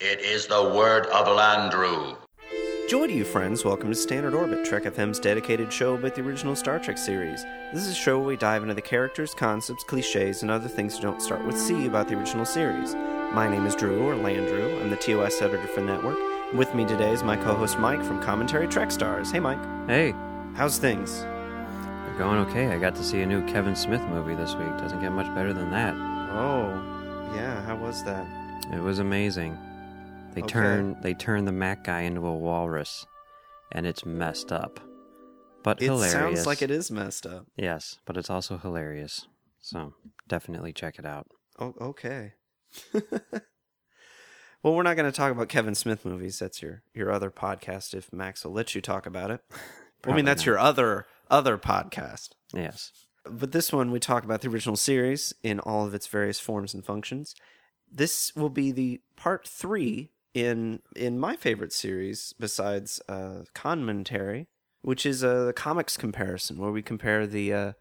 It is the word of Landru. Joy to you, friends. Welcome to Standard Orbit, Trek FM's dedicated show about the original Star Trek series. This is a show where we dive into the characters, concepts, cliches, and other things that don't start with C about the original series. My name is Drew, or Landrew. I'm the TOS editor for Network. With me today is my co host Mike from Commentary Trek Stars. Hey, Mike. Hey, How's things? they're going okay. I got to see a new Kevin Smith movie this week. Doesn't get much better than that. Oh, yeah, how was that? It was amazing. They Okay. turn they turn the Mac guy into a walrus, and it's messed up, but It hilarious. sounds like it is messed up. Yes, but it's also hilarious. So definitely check it out. Oh, okay. well, we're not going to talk about Kevin Smith movies. That's your your other podcast. If Max will let you talk about it, I mean that's not. your other other podcast. Yes. But this one, we talk about the original series in all of its various forms and functions. This will be the part three in in my favorite series, besides uh, commentary, which is a comics comparison, where we compare the uh,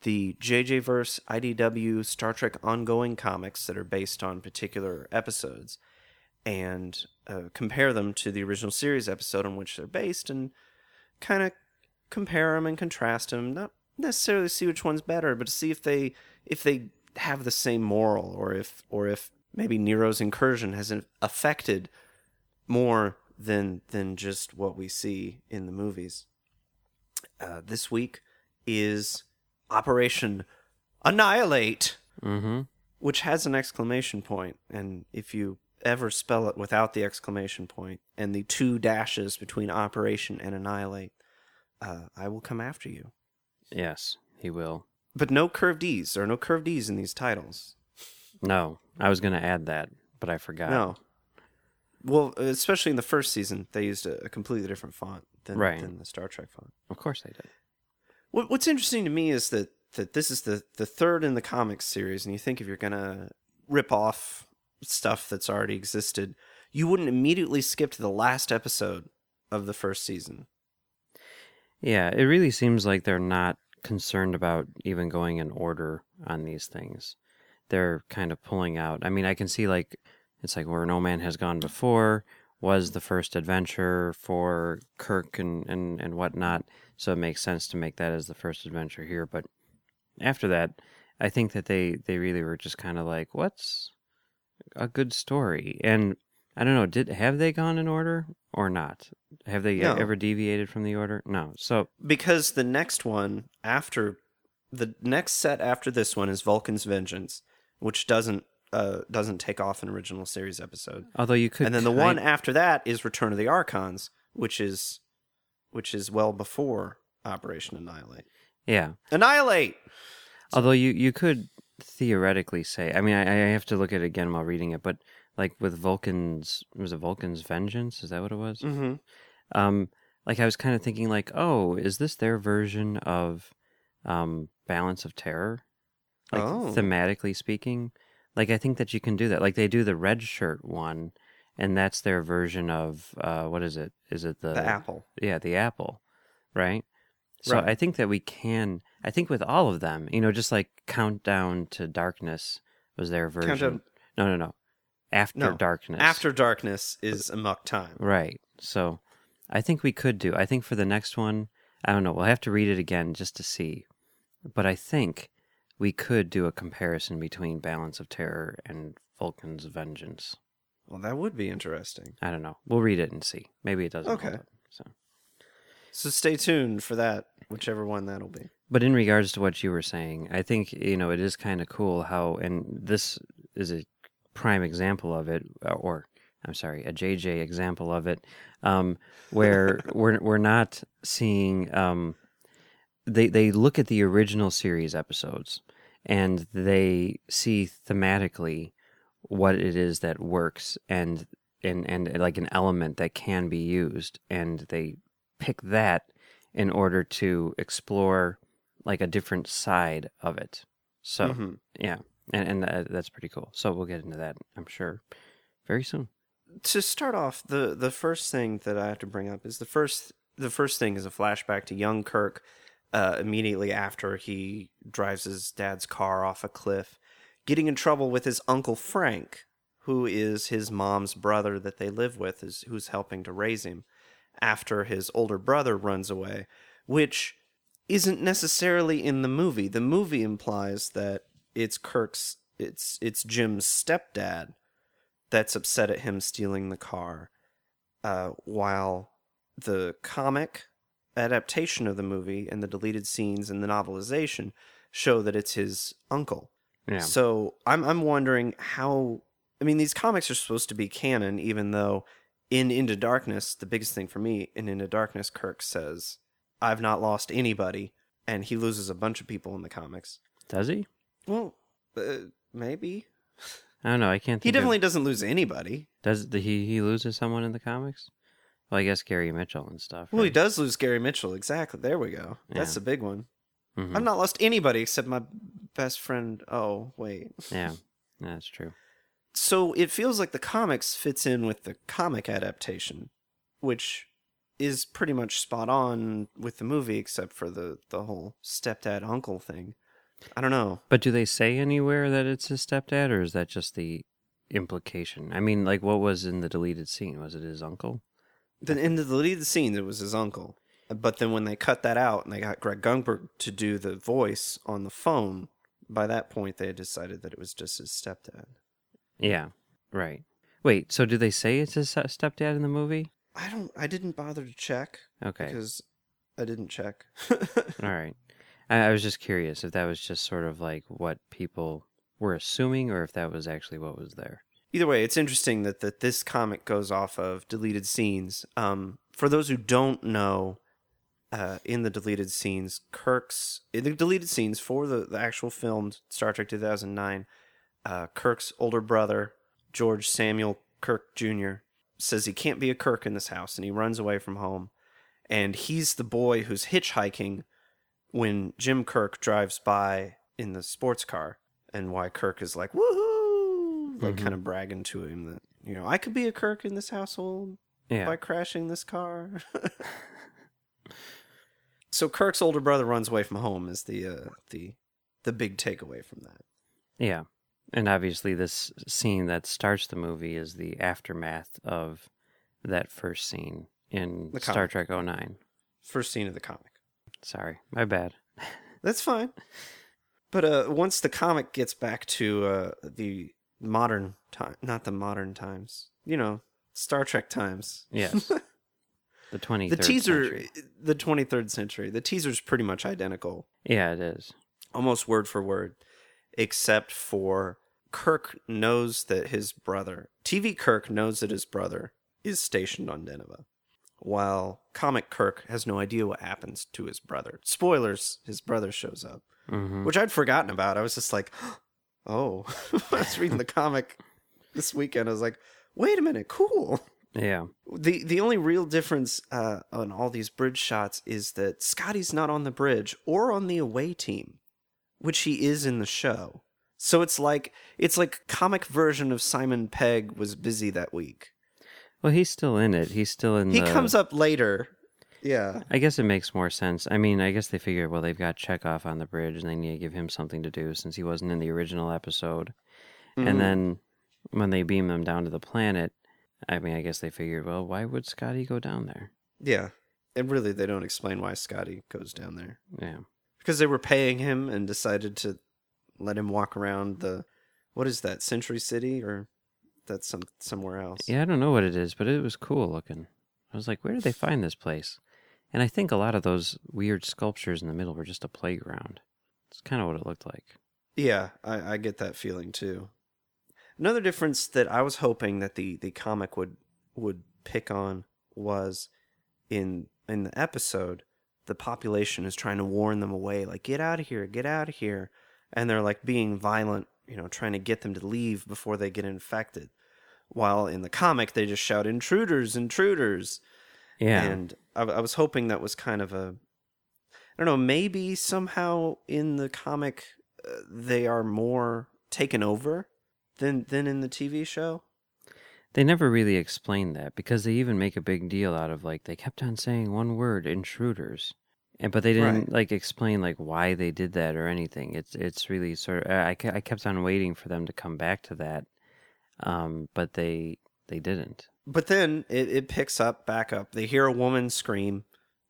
the JJ verse IDW Star Trek ongoing comics that are based on particular episodes, and uh, compare them to the original series episode on which they're based, and kind of compare them and contrast them. Not necessarily see which one's better, but to see if they if they have the same moral, or if or if maybe Nero's incursion has affected more than than just what we see in the movies. Uh, this week is Operation Annihilate, Mm-hmm. which has an exclamation point, and if you ever spell it without the exclamation point and the two dashes between Operation and Annihilate, uh, I will come after you. Yes, he will. But no curved E's. There are no curved E's in these titles. No, I was gonna add that, but I forgot. No. Well, especially in the first season, they used a, a completely different font than, Right. than the Star Trek font. Of course they did. What, what's interesting to me is that, that this is the, the third in the comics series, and you think if you're going to rip off stuff that's already existed, you wouldn't immediately skip to the last episode of the first season. Yeah, it really seems like they're not concerned about even going in order on these things. They're kind of pulling out. I mean, I can see like it's like where No Man Has Gone Before was the first adventure for Kirk and, and, and whatnot. So it makes sense to make that as the first adventure here. But after that, I think that they, they really were just kind of like, what's a good story? And I don't know, did have they gone in order or not? Have they No. ever deviated from the order? No. So Because the next one after the next set after this one is Vulcan's Vengeance, which doesn't uh, doesn't take off an original series episode. Although you could, and then the one after that is Return of the Archons, which is which is well before Operation Annihilate. yeah. Annihilate. Although you you could theoretically say, I mean, I, I have to look at it again while reading it, but like with Vulcan's, was it Vulcan's Vengeance? Is that what it was? Mm-hmm. Um, like I was kind of thinking, like, oh, is this their version of um, Balance of Terror? Like Oh. thematically speaking, like I think that you can do that. Like they do the red shirt one, and that's their version of uh, what is it? Is it the The apple. yeah, the apple, right? So Right. I think that we can. I think with all of them, you know, just like Countdown to Darkness was their version. Countdown- No, no, no. After No. Darkness. After Darkness is a Amok Time. Right. So I think we could do. I think for the next one, I don't know. We'll have to read it again just to see. But I think we could do a comparison between Balance of Terror and Vulcan's Vengeance. Well, that would be interesting. I don't know. We'll read it and see. Maybe it doesn't. Okay. up, so. So stay tuned for that, whichever one that'll be. But in regards to what you were saying, I think you know it is kind of cool how, and this is a prime example of it, uh, or I'm sorry, a JJ example of it, um, where we're we're not seeing. Um, they they look at the original series episodes, and they see thematically what it is that works and and and like an element that can be used and they pick that in order to explore like a different side of it. So Mhm. yeah and and uh, that's pretty cool. So we'll get into that i'm sure very soon. To start off, the the first thing that I have to bring up is the first the first thing is a flashback to young Kirk uh, immediately after he drives his dad's car off a cliff, getting in trouble with his uncle Frank, who is his mom's brother that they live with, is who's helping to raise him after his older brother runs away, which isn't necessarily in the movie. The movie implies that it's Kirk's it's it's Jim's stepdad that's upset at him stealing the car, uh, while the comic adaptation of the movie and the deleted scenes and the novelization show that it's his uncle. yeah So I'm I'm wondering how. I mean, these comics are supposed to be canon, even though in Into Darkness, the biggest thing for me in Into Darkness, Kirk says, "I've not lost anybody," and he loses a bunch of people in the comics. does he Well, uh, maybe i don't know i can't he think of- definitely doesn't lose anybody. Does the, he he loses someone in the comics? Well, I guess Gary Mitchell and stuff. Well, he does lose Gary Mitchell. Exactly. There we go. That's Yeah. the big one. Mhm. I've not lost anybody except my best friend. Oh, wait. Yeah, that's true. So it feels like the comics fits in with the comic adaptation, which is pretty much spot on with the movie, except for the the whole stepdad uncle thing. I don't know. But do they say anywhere that it's his stepdad, or is that just the implication? I mean, like, what was in the deleted scene? Was it his uncle? Then in the deleted scenes, it was his uncle. But then when they cut that out and they got Greg Grunberg to do the voice on the phone, by that point they had decided that it was just his stepdad. Yeah, right. Wait, so do they say it's his stepdad in the movie? I don't. I didn't bother to check Okay, because I didn't check. all right. I, I was just curious if that was just sort of like what people were assuming, or if that was actually what was there. Either way, it's interesting that, that this comic goes off of deleted scenes. Um, for those who don't know, uh, in the deleted scenes, Kirk's in the deleted scenes for the, the actual film Star Trek 2009, uh, Kirk's older brother George Samuel Kirk Jr. says he can't be a Kirk in this house, and he runs away from home. And he's the boy who's hitchhiking when Jim Kirk drives by in the sports car, and why Kirk is like woohoo, like Mhm. kind of bragging to him that you know I could be a Kirk in this household Yeah, by crashing this car. so Kirk's older brother runs away from home is the uh, the the big takeaway from that. Yeah. And obviously, this scene that starts the movie is the aftermath of that first scene in Star. Trek 09. First scene of the comic. Sorry, my bad. That's fine. But uh, once the comic gets back to uh, the modern time, not the modern times, you know, Star Trek times. Yes. the 23rd The teaser, century. the 23rd century, the teaser's pretty much identical, Yeah, it is. almost word for word, except for Kirk knows that his brother, TV Kirk knows that his brother is stationed on Deneva, while comic Kirk has no idea what happens to his brother. Spoilers, his brother shows up. hmm which I'd forgotten about. I was just like, oh, I was reading the comic this weekend. I was like, wait a minute, cool. Yeah. The the only real difference uh, on all these bridge shots is that Scotty's not on the bridge or on the away team, which he is in the show. So it's like it's like comic version of Simon Pegg was busy that week. Well, he's still in it. He's still in He the... comes up later. Yeah. I guess it makes more sense. I mean, I guess they figured, well, they've got Chekov on the bridge and they need to give him something to do since he wasn't in the original episode. Mhm. And then when they beam them down to the planet, I mean, I guess they figured, well, why would Scotty go down there? Yeah. And really they don't explain why Scotty goes down there. Yeah. because they were paying him and decided to let him walk around the what is that century city or that's some somewhere else Yeah, I don't know what it is, but it was cool looking. I was like, where did they find this place? And I think a lot of those weird sculptures in the middle were just a playground. It's kind of what it looked like. yeah I, I get that feeling too another difference that i was hoping that the the comic would would pick on was in in the episode the population is trying to warn them away like get out of here get out of here and they're like being violent, you know, trying to get them to leave before they get infected. While in the comic, they just shout "intruders, intruders," Yeah. and I, I was hoping that was kind of a, I don't know, maybe somehow in the comic uh, they are more taken over than than in the TV show. They never really explained that because they even make a big deal out of like they kept on saying one word intruders. And but they didn't Right. like explain like why they did that or anything. It's it's really sort of I, I kept on waiting for them to come back to that. Um but they they didn't. But then it, it picks up back up. They hear a woman scream,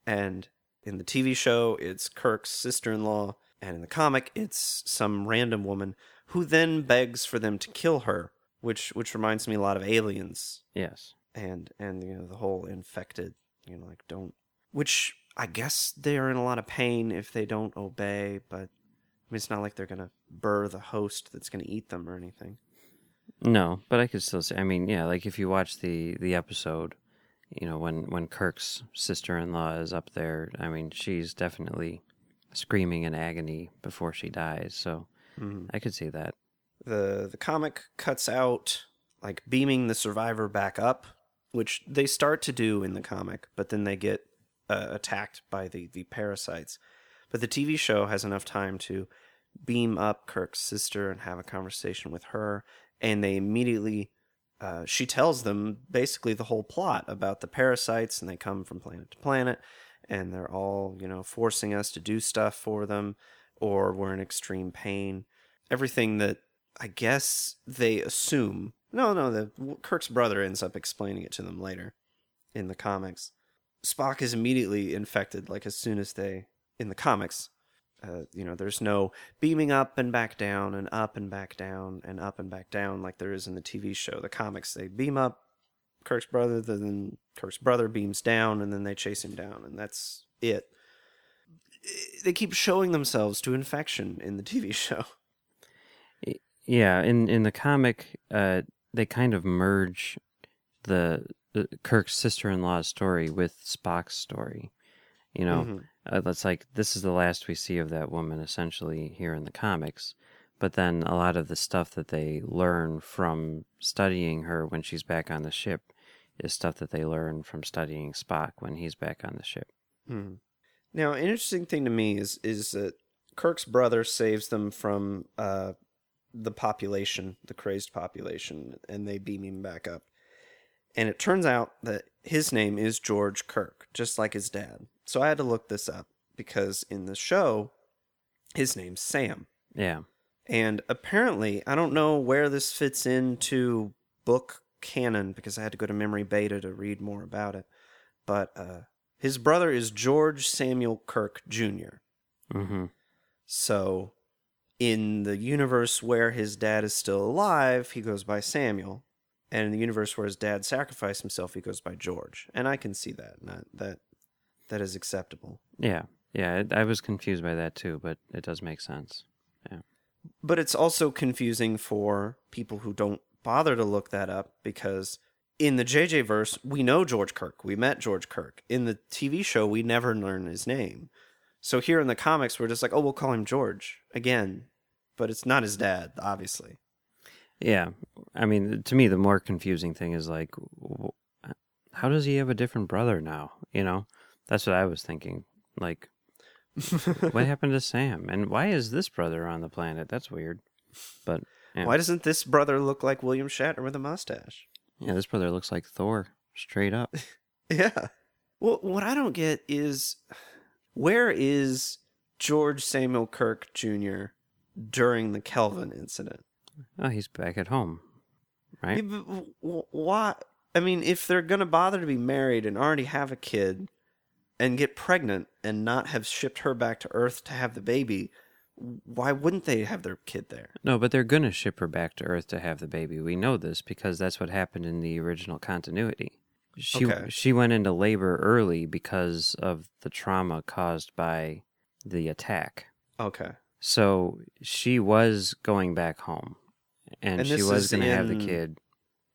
and in the TV show, it's Kirk's sister in law, and in the comic, it's some random woman who then begs for them to kill her, which which reminds me a lot of aliens Yes. and and you know the whole infected, you know, like don't which I guess they're in a lot of pain if they don't obey, but I mean, it's not like they're gonna burr the host that's gonna eat them or anything. No, but I could still say. I mean, yeah, like if you watch the the episode, you know, when when Kirk's sister in law is up there, I mean, she's definitely screaming in agony before she dies. So Mhm. I could see that. the the comic cuts out like beaming the survivor back up, which they start to do in the comic, but then they get uh, attacked by the the parasites. But the TV show has enough time to beam up Kirk's sister and have a conversation with her, and they immediately. Uh, she tells them basically the whole plot about the parasites, and they come from planet to planet, and they're all, you know, forcing us to do stuff for them, or we're in extreme pain. Everything that I guess they assume. No, no, the Kirk's brother ends up explaining it to them later in the comics. Spock is immediately infected, like as soon as they in the comics. Uh, you know, there's no beaming up and back down and up and back down and up and back down like there is in the TV show. The comics they beam up Kirk's brother, then Kirk's brother beams down, and then they chase him down, and that's it. They keep showing themselves to infection in the TV show. Yeah, in in the comic, uh, they kind of merge the, the Kirk's sister in law's story with Spock's story. You know, Mhm. Uh, that's like this is the last we see of that woman essentially here in the comics. But then a lot of the stuff that they learn from studying her when she's back on the ship is stuff that they learn from studying Spock when he's back on the ship. Hmm. Now, an interesting thing to me is is that Kirk's brother saves them from uh, the population, the crazed population, and they beam him back up. And it turns out that his name is George Kirk, just like his dad. So I had to look this up because in the show, his name's Sam. Yeah. And apparently, I don't know where this fits into book canon because I had to go to Memory Beta to read more about it. But uh, his brother is George Samuel Kirk Jr. Mm-hmm. So, in the universe where his dad is still alive, he goes by Samuel. And in the universe where his dad sacrificed himself, he goes by George. And I can see that. Not, that that is acceptable. Yeah. Yeah. I was confused by that too, but it does make sense. Yeah. But it's also confusing for people who don't bother to look that up because in the JJ verse, we know George Kirk. We met George Kirk. In the TV show, we never learn his name. So here in the comics, we're just like, oh, we'll call him George again. But it's not his dad, obviously. Yeah. I mean, to me, the more confusing thing is like, how does he have a different brother now? You know, that's what I was thinking. Like, what happened to Sam? And why is this brother on the planet? That's weird. But yeah, Why doesn't this brother look like William Shatner with a mustache? yeah, this brother looks like Thor straight up. Yeah. Well, what I don't get is where is George Samuel Kirk Jr. during the Kelvin incident? oh, he's back at home, right? Yeah, but w- w- why? I mean, if they're gonna bother to be married and already have a kid, and get pregnant and not have shipped her back to Earth to have the baby, why wouldn't they have their kid there? No, but they're gonna ship her back to Earth to have the baby. We know this because that's what happened in the original continuity. She Okay. she went into labor early because of the trauma caused by the attack. Okay. So she was going back home, and, And she was going to have the kid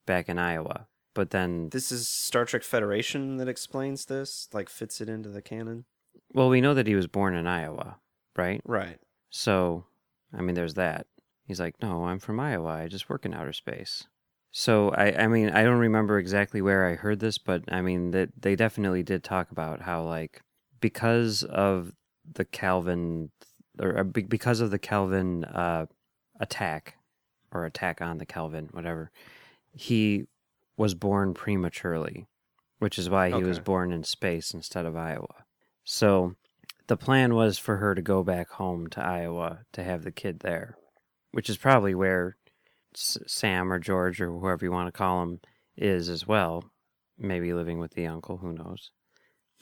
back in Iowa. But then, This is Star Trek Federation that explains this, like fits it into the canon. well, we know that he was born in Iowa, right? Right. So I mean, there's that. He's like, no, I'm from Iowa. I just work in outer space. So I, I mean, I don't remember exactly where I heard this, but I mean that they definitely did talk about how like because of the Kelvin or uh, because of the Kelvin uh, attack or attack on the Kelvin, whatever, he was born prematurely, which is why he was born in space instead of Iowa. So the plan was for her to go back home to Iowa to have the kid there, which is probably where S- Sam or George or whoever you want to call him is as well. Maybe living with the uncle, who knows?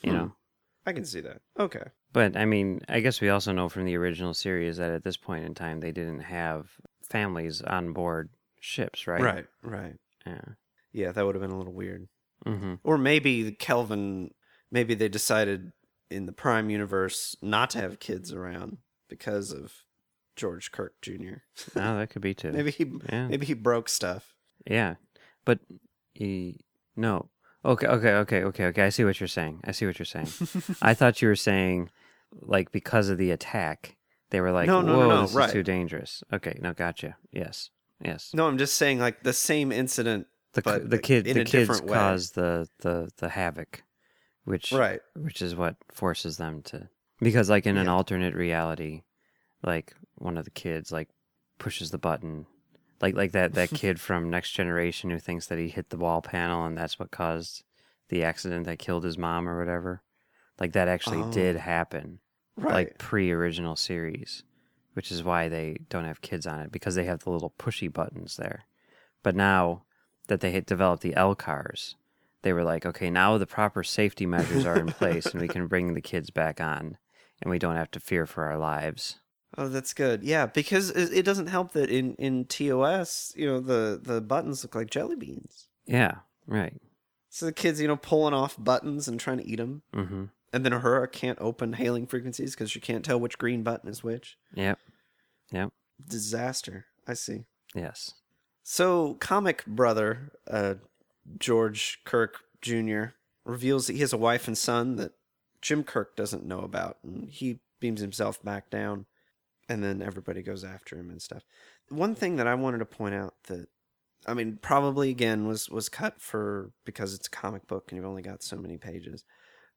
You Hmm. know. I can see that. Okay. But I mean, I guess we also know from the original series that at this point in time they didn't have families on board ships, right? Right. Right. Yeah. Yeah, that would have been a little weird. Mm-hmm. Or maybe Kelvin, maybe they decided in the Prime universe not to have kids around because of George Kirk Jr. Oh, that could be too. maybe he Yeah. maybe he broke stuff. Yeah, but he no. Okay, okay, okay, okay, okay. I see what you're saying. I see what you're saying. I thought you were saying like because of the attack, they were like, No, no, no, "Whoa, no, this right. is too dangerous." Okay, no, gotcha. Yes, yes. No, I'm just saying like the same incident. The but the kid the kids cause the the the havoc, which Right. which is what forces them to because like in an alternate reality, like one of the kids like pushes the button. Like like that, that kid from Next Generation who thinks that he hit the wall panel and that's what caused the accident that killed his mom or whatever. Like that actually Oh. did happen. Right. Like pre original series. Which is why they don't have kids on it, because they have the little pushy buttons there. But now that they had developed the LCARS, they were like, okay, now the proper safety measures are in place and we can bring the kids back on and we don't have to fear for our lives. Oh, that's good. Yeah, because it, doesn't help that in in TOS, you know, the the buttons look like jelly beans. Yeah, right. So the kids, you know, pulling off buttons and trying to eat them, Mm-hmm. and then Uhura can't open hailing frequencies because she can't tell which green button is which. Yep. Yep. Disaster. I see. Yes. So, comic brother uh, George Kirk Jr. reveals that he has a wife and son that Jim Kirk doesn't know about, and he beams himself back down, and then everybody goes after him and stuff. One thing that I wanted to point out that, I mean, probably again was was cut for because it's a comic book and you've only got so many pages,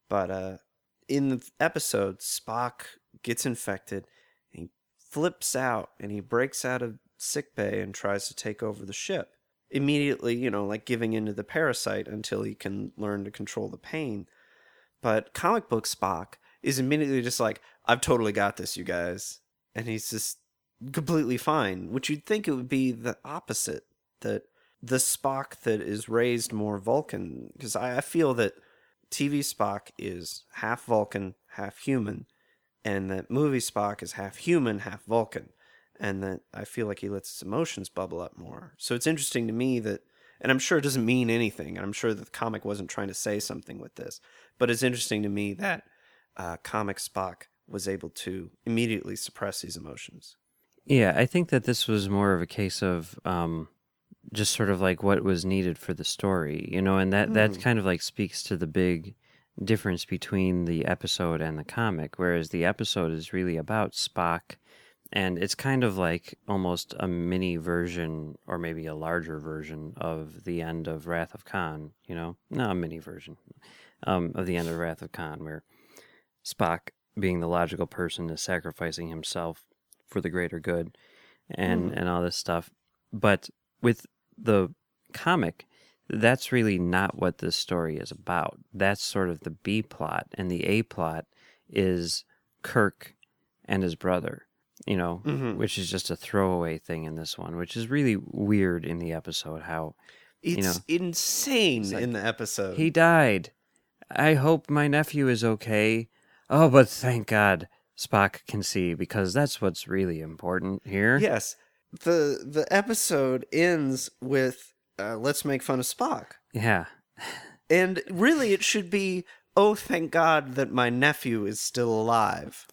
but uh, in the episode, Spock gets infected, he flips out and he breaks out of sickbay and tries to take over the ship. Immediately, you know, like giving into the parasite until he can learn to control the pain. But comic book Spock is immediately just like, I've totally got this, you guys. And he's just completely fine, which you'd think it would be the opposite. That the Spock that is raised more Vulcan, because I, I feel that TV Spock is half Vulcan, half human, and that movie Spock is half human, half Vulcan, and that I feel like he lets his emotions bubble up more. So it's interesting to me that, and I'm sure it doesn't mean anything, and I'm sure that the comic wasn't trying to say something with this, but it's interesting to me that uh, comic Spock was able to immediately suppress these emotions. Yeah, I think that this was more of a case of um, just sort of like what was needed for the story, you know, and that that kind of like speaks to the big difference between the episode and the comic, whereas the episode is really about Spock, and it's kind of like almost a mini version or maybe a larger version of the end of Wrath of Khan, you know, no, a mini version um, of the end of Wrath of Khan, where Spock, being the logical person, is sacrificing himself for the greater good and and all this stuff. But with the comic, that's really not what this story is about. That's sort of the B plot, and the A plot is Kirk and his brother. You know, Mhm. which is just a throwaway thing in this one, which is really weird in the episode. How It's know, insane like, in the episode. he died. I hope my nephew is okay. Oh, but thank God Spock can see because that's what's really important here. yes, the the episode ends with uh, "Let's make fun of Spock." Yeah. And really, it should be, oh, thank God that my nephew is still alive.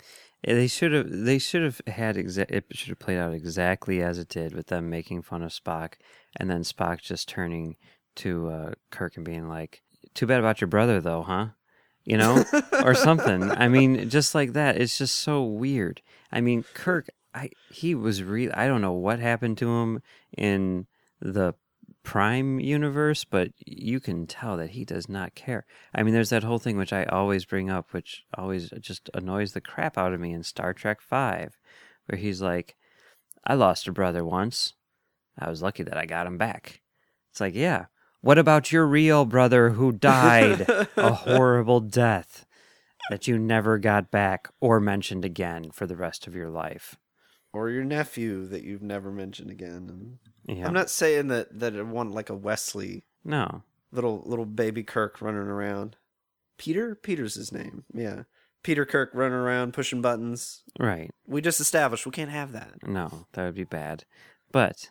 They should have. They should have had. Exa- it should have played out exactly as it did, with them making fun of Spock, and then Spock just turning to uh, Kirk and being like, "Too bad about your brother, though, huh?" You know, or something. I mean, just like that. It's just so weird. I mean, Kirk. I he was real. I don't know what happened to him in the Prime universe, but you can tell that he does not care. I mean, there's that whole thing which I always bring up, which always just annoys the crap out of me in Star Trek Five, where he's like, "I lost a brother once. I was lucky that I got him back." It's like, yeah. What about your real brother who died a horrible death that you never got back or mentioned again for the rest of your life? or your nephew that you've never mentioned again. Yeah. I'm not saying that that I want like a Wesley No. little little baby Kirk running around. Peter, Peter's his name. Yeah, Peter Kirk running around pushing buttons. Right. We just established we can't have that. No, that would be bad. But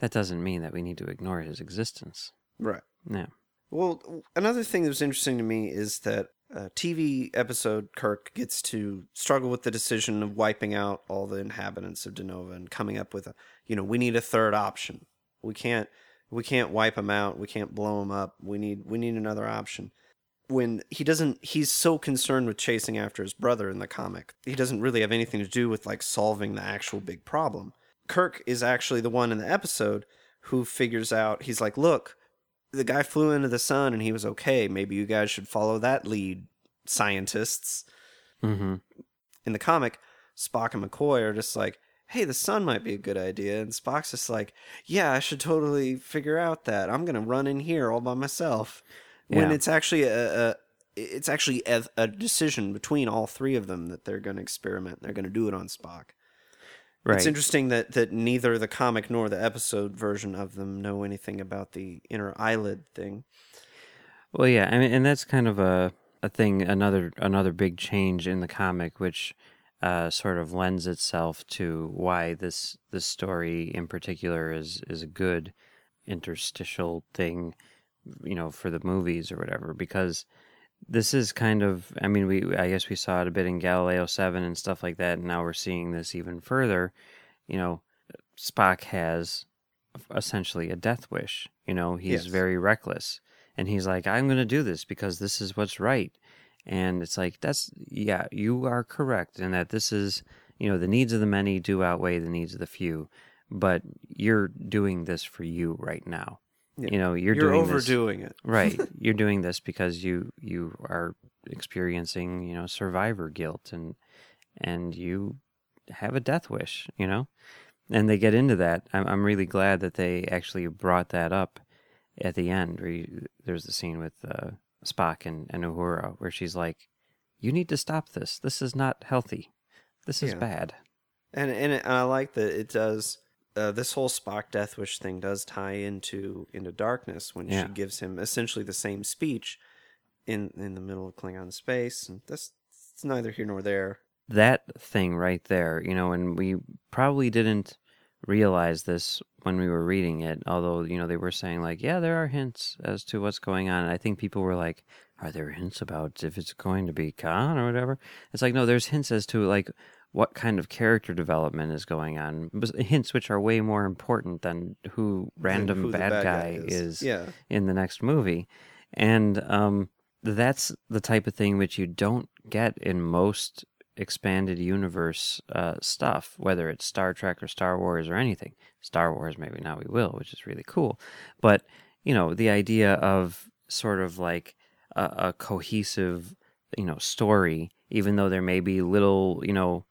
that doesn't mean that we need to ignore his existence. Right. No. Well, another thing that was interesting to me is that uh, a TV episode Kirk gets to struggle with the decision of wiping out all the inhabitants of Deneva and coming up with a, you know, we need a third option. We can't we can't wipe them out. We can't blow them up. We need we need another option. When he doesn't he's so concerned with chasing after his brother in the comic. He doesn't really have anything to do with like solving the actual big problem. Kirk is actually the one in the episode who figures out he's like, "Look, the guy flew into the sun and he was okay. Maybe you guys should follow that lead, scientists. Mm-hmm. In the comic, Spock and McCoy are just like, hey, the sun might be a good idea. And Spock's just like, yeah, I should totally figure out that. I'm going to run in here all by myself. When it's actually a, a it's actually a, a decision between all three of them that they're going to experiment. They're going to do it on Spock. Right. It's interesting that, that neither the comic nor the episode version of them know anything about the inner eyelid thing. Well, yeah, I mean, and that's kind of a a thing, another another big change in the comic, which uh, sort of lends itself to why this this story in particular is is a good interstitial thing, you know, for the movies or whatever, because this is kind of, I mean, we I guess we saw it a bit in Galileo Seven and stuff like that, and now we're seeing this even further. You know, Spock has essentially a death wish. You know, he's Yes. very reckless. And he's like, I'm going to do this because this is what's right. And it's like, that's, yeah, you are correct in that this is, you know, the needs of the many do outweigh the needs of the few. But you're doing this for you right now. You know, you're, doing You're, doing this- overdoing it. right. You're doing this because you you are experiencing, you know, survivor guilt and and you have a death wish, you know? And they get into that. I'm I'm really glad that they actually brought that up at the end where you, there's the scene with uh, Spock and, and Uhura where she's like, "You need to stop this. This is not healthy. This is Yeah. bad." And and, it, and I like that it does. Uh, this whole Spock Death Wish thing does tie into into Darkness when Yeah. she gives him essentially the same speech in in the middle of Klingon space, and that's it's neither here nor there. that thing right there, you know, and we probably didn't realize this when we were reading it, although, you know, they were saying, like, yeah, there are hints as to what's going on. And I think people were like, are there hints about if it's going to be Khan or whatever? It's like, no, there's hints as to, like, what kind of character development is going on. Hints which are way more important than who random who bad, bad guy, guy is is. Yeah. in the next movie. And um, that's the type of thing which you don't get in most expanded universe uh, stuff, whether it's Star Trek or Star Wars or anything. Star Wars, maybe now we will, which is really cool. But, you know, the idea of sort of like a, a cohesive, you know, story, even though there may be little, you know,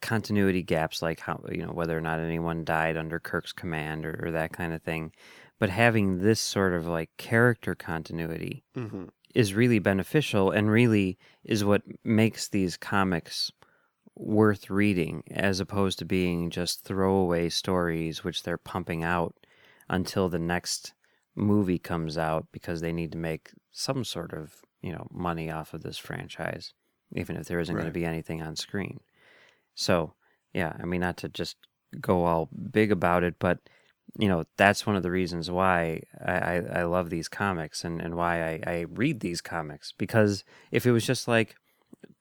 continuity gaps like how you know whether or not anyone died under Kirk's command or, or that kind of thing but having this sort of like character continuity hmm is really beneficial and really is what makes these comics worth reading as opposed to being just throwaway stories which they're pumping out until the next movie comes out because they need to make some sort of you know money off of this franchise even if there isn't going to be anything on screen. So yeah i mean not to just go all big about it but you know that's one of the reasons why I, I, I love these comics and, and why I, I read these comics. Because if it was just like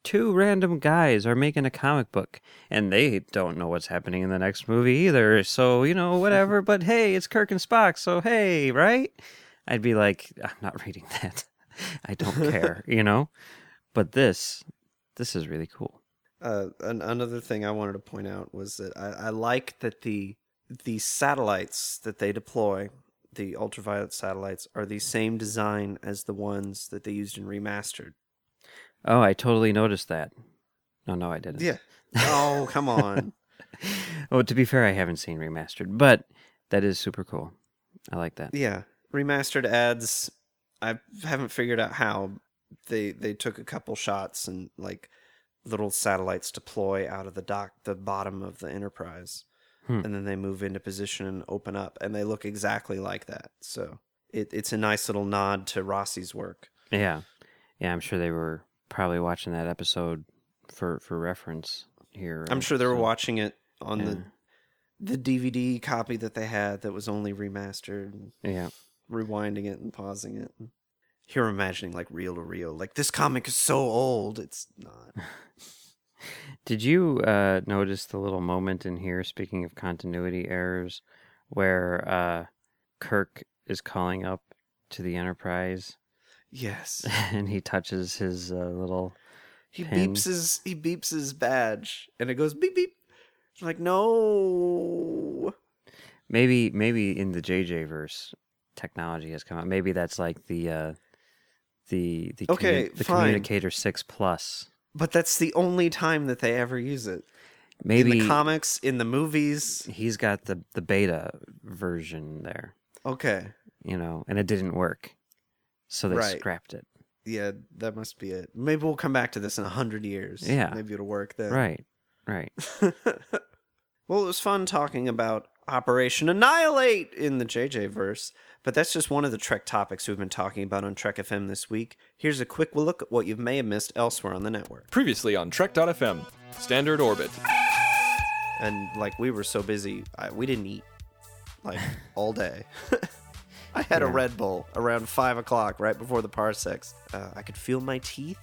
two random guys are making a comic book and they don't know what's happening in the next movie either so you know whatever but hey it's kirk and spock so hey right? I'd be like i'm not reading that. I don't care you know? But this this is really cool. Uh, an, another thing I wanted to point out was that I, I like that the the satellites that they deploy, the ultraviolet satellites, are the same design as the ones that they used in remastered. Oh, I totally noticed that. No, no, I didn't. Yeah. Oh, come on. Oh, to be fair, I haven't seen remastered, but that is super cool. I like that. Yeah, remastered adds. I haven't figured out how they they took a couple shots and like little satellites deploy out of the dock, the bottom of the Enterprise, Hmm. and then they move into position and open up, and they look exactly like that. So it, it's a nice little nod to Rossi's work. Yeah, yeah. I'm sure they were probably watching that episode for for reference here. I'm sure they were So, watching it on yeah. the the DVD copy that they had that was only remastered. Yeah. rewinding it and pausing it. Here I'm imagining like reel to reel. Like this comic is so old, it's not. Did you uh, notice the little moment in here? Speaking of continuity errors, where uh, Kirk is calling up to the Enterprise, Yes. and he touches his uh, little. He Pin. beeps his he beeps his badge and it goes beep beep. I'm like, no. Maybe, maybe in the JJ verse, technology has come out. Maybe that's like the uh, the the Okay, the fine. communicator six plus. But that's the only time that they ever use it. Maybe in the comics, in the movies. he's got the the beta version there, Okay. you know, and it didn't work, so they Right. scrapped it. Yeah, that must be it. Maybe we'll come back to this in a hundred years. Yeah. Maybe it'll work then. Right, right. well, it was fun talking about Operation Annihilate in the JJ verse, but that's just one of the Trek topics we've been talking about on Trek FM this week. Here's a quick look at what you may have missed elsewhere on the network. Previously on Trek.fm, Standard Orbit. And like we were so busy, I, we didn't eat like all day. I had a Red Bull around five o'clock, right before the parsecs. Uh, I could feel my teeth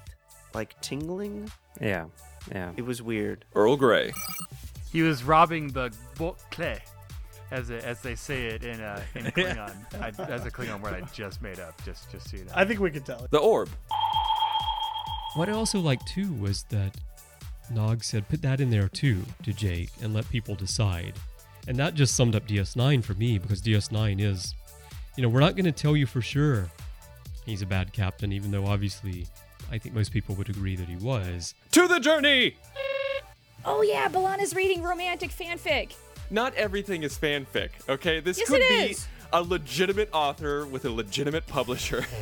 like tingling. Yeah, yeah. It was weird. Earl Grey. He was robbing the boucle, as it, as they say it in uh, in Klingon. I, that's a Klingon word I just made up. Just just so you know. I think we can tell. The Orb. What I also liked too was that Nog said, put that in there too to Jake and let people decide. And that just summed up DS9 for me because DS9 is, you know, we're not going to tell you for sure he's a bad captain, even though obviously I think most people would agree that he was. To the journey! Oh yeah, B'Elanna's reading romantic fanfic. Not everything is fanfic, okay? This Yes, could it be is. a legitimate author with a legitimate publisher.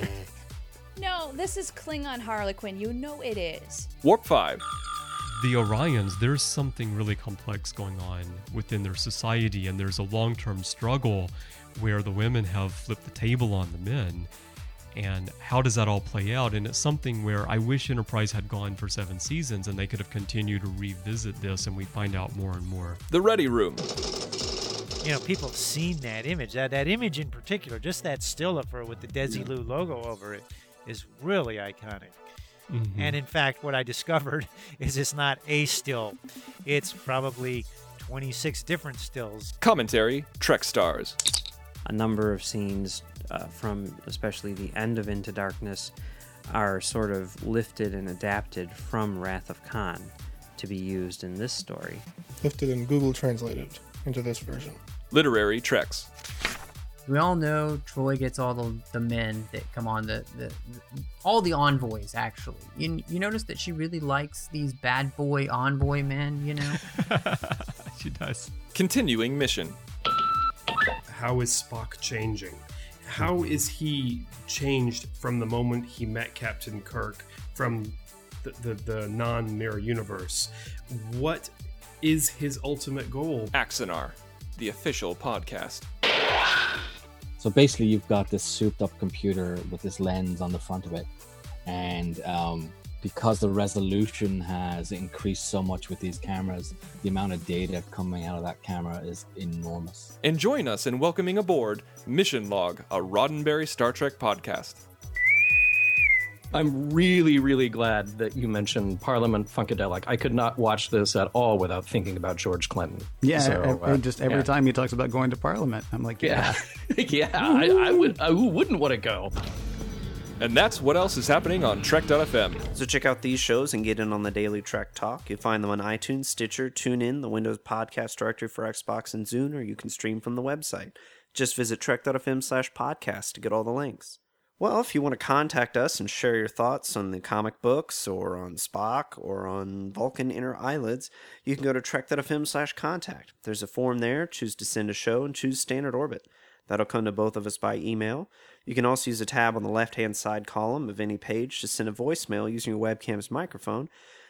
No, this is Klingon Harlequin. You know it is. Warp 5. The Orions, there's something really complex going on within their society, and there's a long term struggle where the women have flipped the table on the men. And how does that all play out? And it's something where I wish Enterprise had gone for seven seasons and they could have continued to revisit this and we find out more and more. The Ready Room. You know, people have seen that image. That that image in particular, just that still of her with the Desilu logo over it, is really iconic. Mhm. And in fact, what I discovered is it's not a still; it's probably 26 different stills. Commentary Trek Stars. a number of scenes uh, from especially the end of Into Darkness are sort of lifted and adapted from Wrath of Khan to be used in this story. lifted and Google translated into this version. Literary Treks. We all know Troi gets all the, the men that come on the, the, all the envoys actually. You you notice that she really likes these bad boy envoy men, you know? she does. Continuing Mission. How is Spock changing? How is he changed from the moment he met Captain Kirk from the, the, the non mirror universe? What is his ultimate goal? Axanar, the official podcast. So basically, you've got this souped up computer with this lens on the front of it. And um, because the resolution has increased so much with these cameras, the amount of data coming out of that camera is enormous. And join us in welcoming aboard Mission Log, a Roddenberry Star Trek podcast. I'm really, really glad that you mentioned Parliament Funkadelic. I could not watch this at all without thinking about George Clinton. Yeah, So, ev- uh, just every yeah. time he talks about going to Parliament, I'm like, Yeah, yeah. yeah. I, I would. I, who wouldn't want to go? And that's what else is happening on Trek.fm. So check out these shows and get in on the daily Trek Talk. You'll find them on iTunes, Stitcher, TuneIn, the Windows Podcast Directory for Xbox and Zune, or you can stream from the website. Just visit trek.fm slash podcast to get all the links. Well, if you want to contact us and share your thoughts on the comic books or on Spock or on Vulcan Inner Eyelids, you can go to trek.fm slash contact. There's a form there. Choose to send a show and choose Standard Orbit. That'll come to both of us by email. You can also use a tab on the left hand side column of any page to send a voicemail using your webcam's microphone.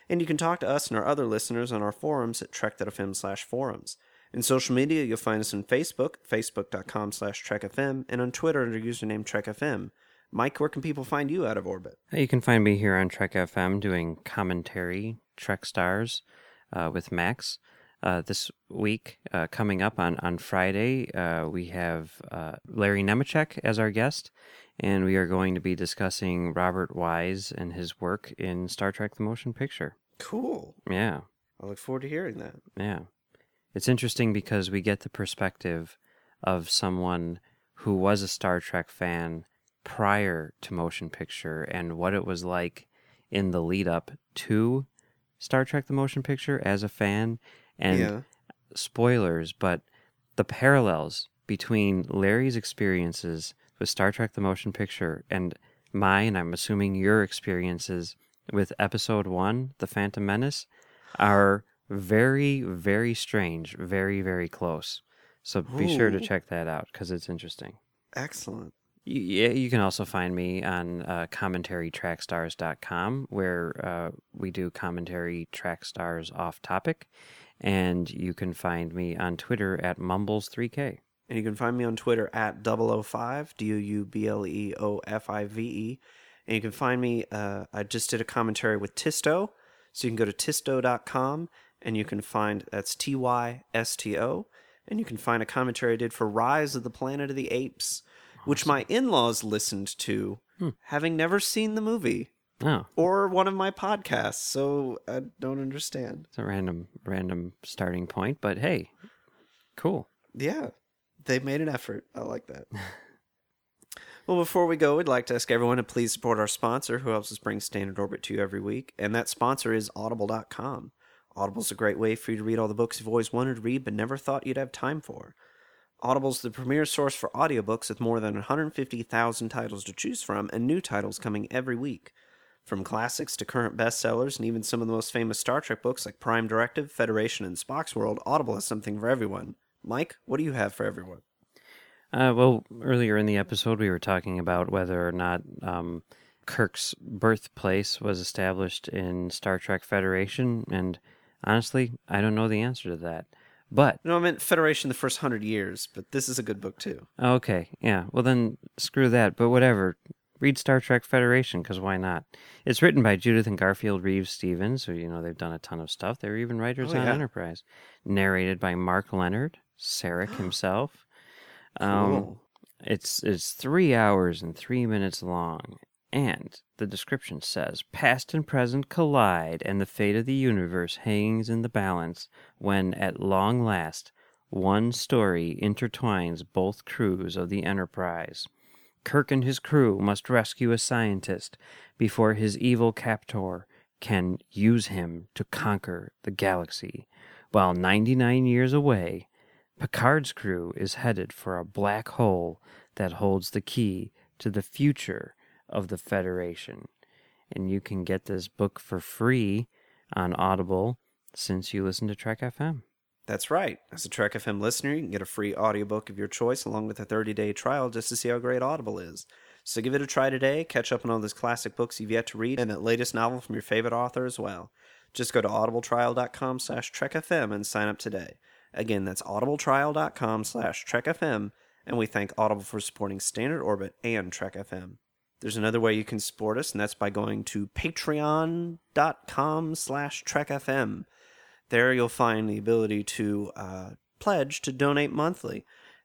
And you can talk to us and our other listeners on our forums at trek.fm slash forums. In social media, you'll find us on Facebook, facebook.com slash trekfm, and on Twitter under username trekfm. Mike, where can people find you out of orbit? You can find me here on Trek FM doing commentary, Trek Stars, uh, with Max. Uh, this week, uh, coming up on, on Friday, uh, we have uh, Larry Nemecek as our guest, and we are going to be discussing Robert Wise and his work in Star Trek The Motion Picture. Cool. Yeah. I look forward to hearing that. Yeah. It's interesting because we get the perspective of someone who was a Star Trek fan prior to motion picture and what it was like in the lead up to Star Trek the motion picture as a fan and Yeah. spoilers but the parallels between Larry's experiences with Star Trek the motion picture and mine I'm assuming your experiences with episode 1 The Phantom Menace are very very strange very very close so be sure to check that out cuz it's interesting Excellent. you, yeah, you can also find me on uh, commentarytrackstars.com, where uh, we do commentary track stars off topic. And you can find me on Twitter at Mumbles3K. And you can find me on Twitter at 005, D O U B L E O F I V E. And you can find me, uh, I just did a commentary with Tysto. So you can go to tysto.com and you can find, that's T Y S T O. And you can find a commentary I did for Rise of the Planet of the Apes, which my in laws listened to, having never seen the movie Oh, or one of my podcasts. So I don't understand. it's a random, random starting point, but hey, cool. Yeah, they made an effort. I like that. well, before we go, we'd like to ask everyone to please support our sponsor who helps us bring Standard Orbit to you every week. And that sponsor is Audible.com. Audible's a great way for you to read all the books you've always wanted to read but never thought you'd have time for. Audible's the premier source for audiobooks with more than 150,000 titles to choose from and new titles coming every week. From classics to current bestsellers and even some of the most famous Star Trek books like Prime Directive, Federation, and Spock's World, Audible has something for everyone. Mike, what do you have for everyone? Uh, well, earlier in the episode, we were talking about whether or not um, Kirk's birthplace was established in Star Trek Federation, and honestly, I don't know the answer to that. But No, I meant Federation the first hundred years, but this is a good book too. okay, yeah, well then screw that. But whatever, read Star Trek Federation because why not? It's written by Judith and Garfield Reeves Stevens, who you know they've done a ton of stuff. They were even writers Oh, on yeah. Enterprise. Narrated by Mark Lenard, Sarek himself. Cool. Um, it's it's three hours and three minutes long, and the description says past and present collide, and the fate of the universe hangs in the balance when, at long last, one story intertwines both crews of the Enterprise. Kirk and his crew must rescue a scientist before his evil captor can use him to conquer the galaxy, while 99 years away, Picard's crew is headed for a black hole that holds the key to the future of the Federation. And you can get this book for free on Audible since you listen to Trek FM. That's right. As a Trek FM listener, you can get a free audiobook of your choice along with a 30-day trial just to see how great Audible is. So give it a try today, catch up on all those classic books you've yet to read, and that latest novel from your favorite author as well. Just go to audibletrial.com slash trekfm and sign up today. Again, that's audibletrial.com slash trekfm, and we thank Audible for supporting Standard Orbit and Trek FM. There's another way you can support us, and that's by going to patreon.com slash trekfm. There you'll find the ability to uh, pledge to donate monthly.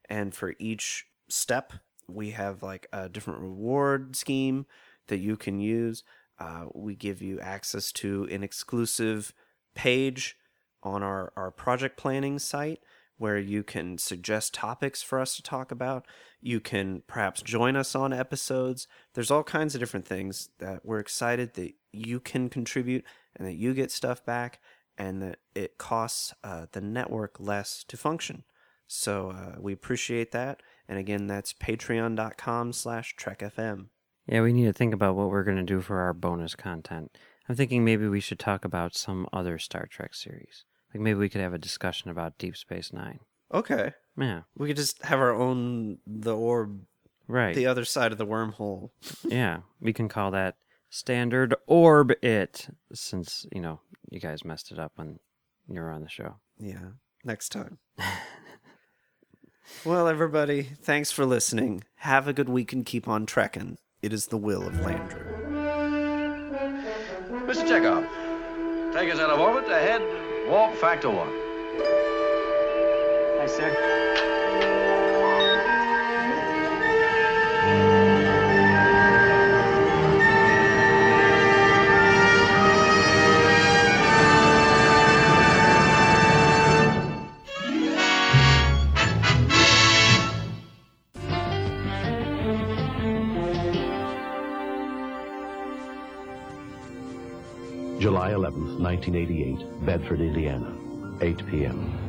And for each step, we have like a different reward scheme that you can use. Uh, we give you access to an exclusive page on our, our project planning site where you can suggest topics for us to talk about. You can perhaps join us on episodes. There's all kinds of different things that we're excited that you can contribute and that you get stuff back and that it costs uh, the network less to function. So uh, we appreciate that. And again, that's patreon.com slash trekfm. Yeah, we need to think about what we're going to do for our bonus content. I'm thinking maybe we should talk about some other Star Trek series. Like maybe we could have a discussion about Deep Space Nine. Okay. Yeah. We could just have our own the orb Right. the other side of the wormhole. yeah, we can call that standard orb it since, you know, you guys messed it up when you were on the show. Yeah. Next time. well, everybody, thanks for listening. Have a good week and keep on trekking. It is the will of Landru. Mr. Chekov, take us out of orbit ahead, warp factor one. Hi, sir. July 11th, 1988, Bedford, Indiana, 8 p.m.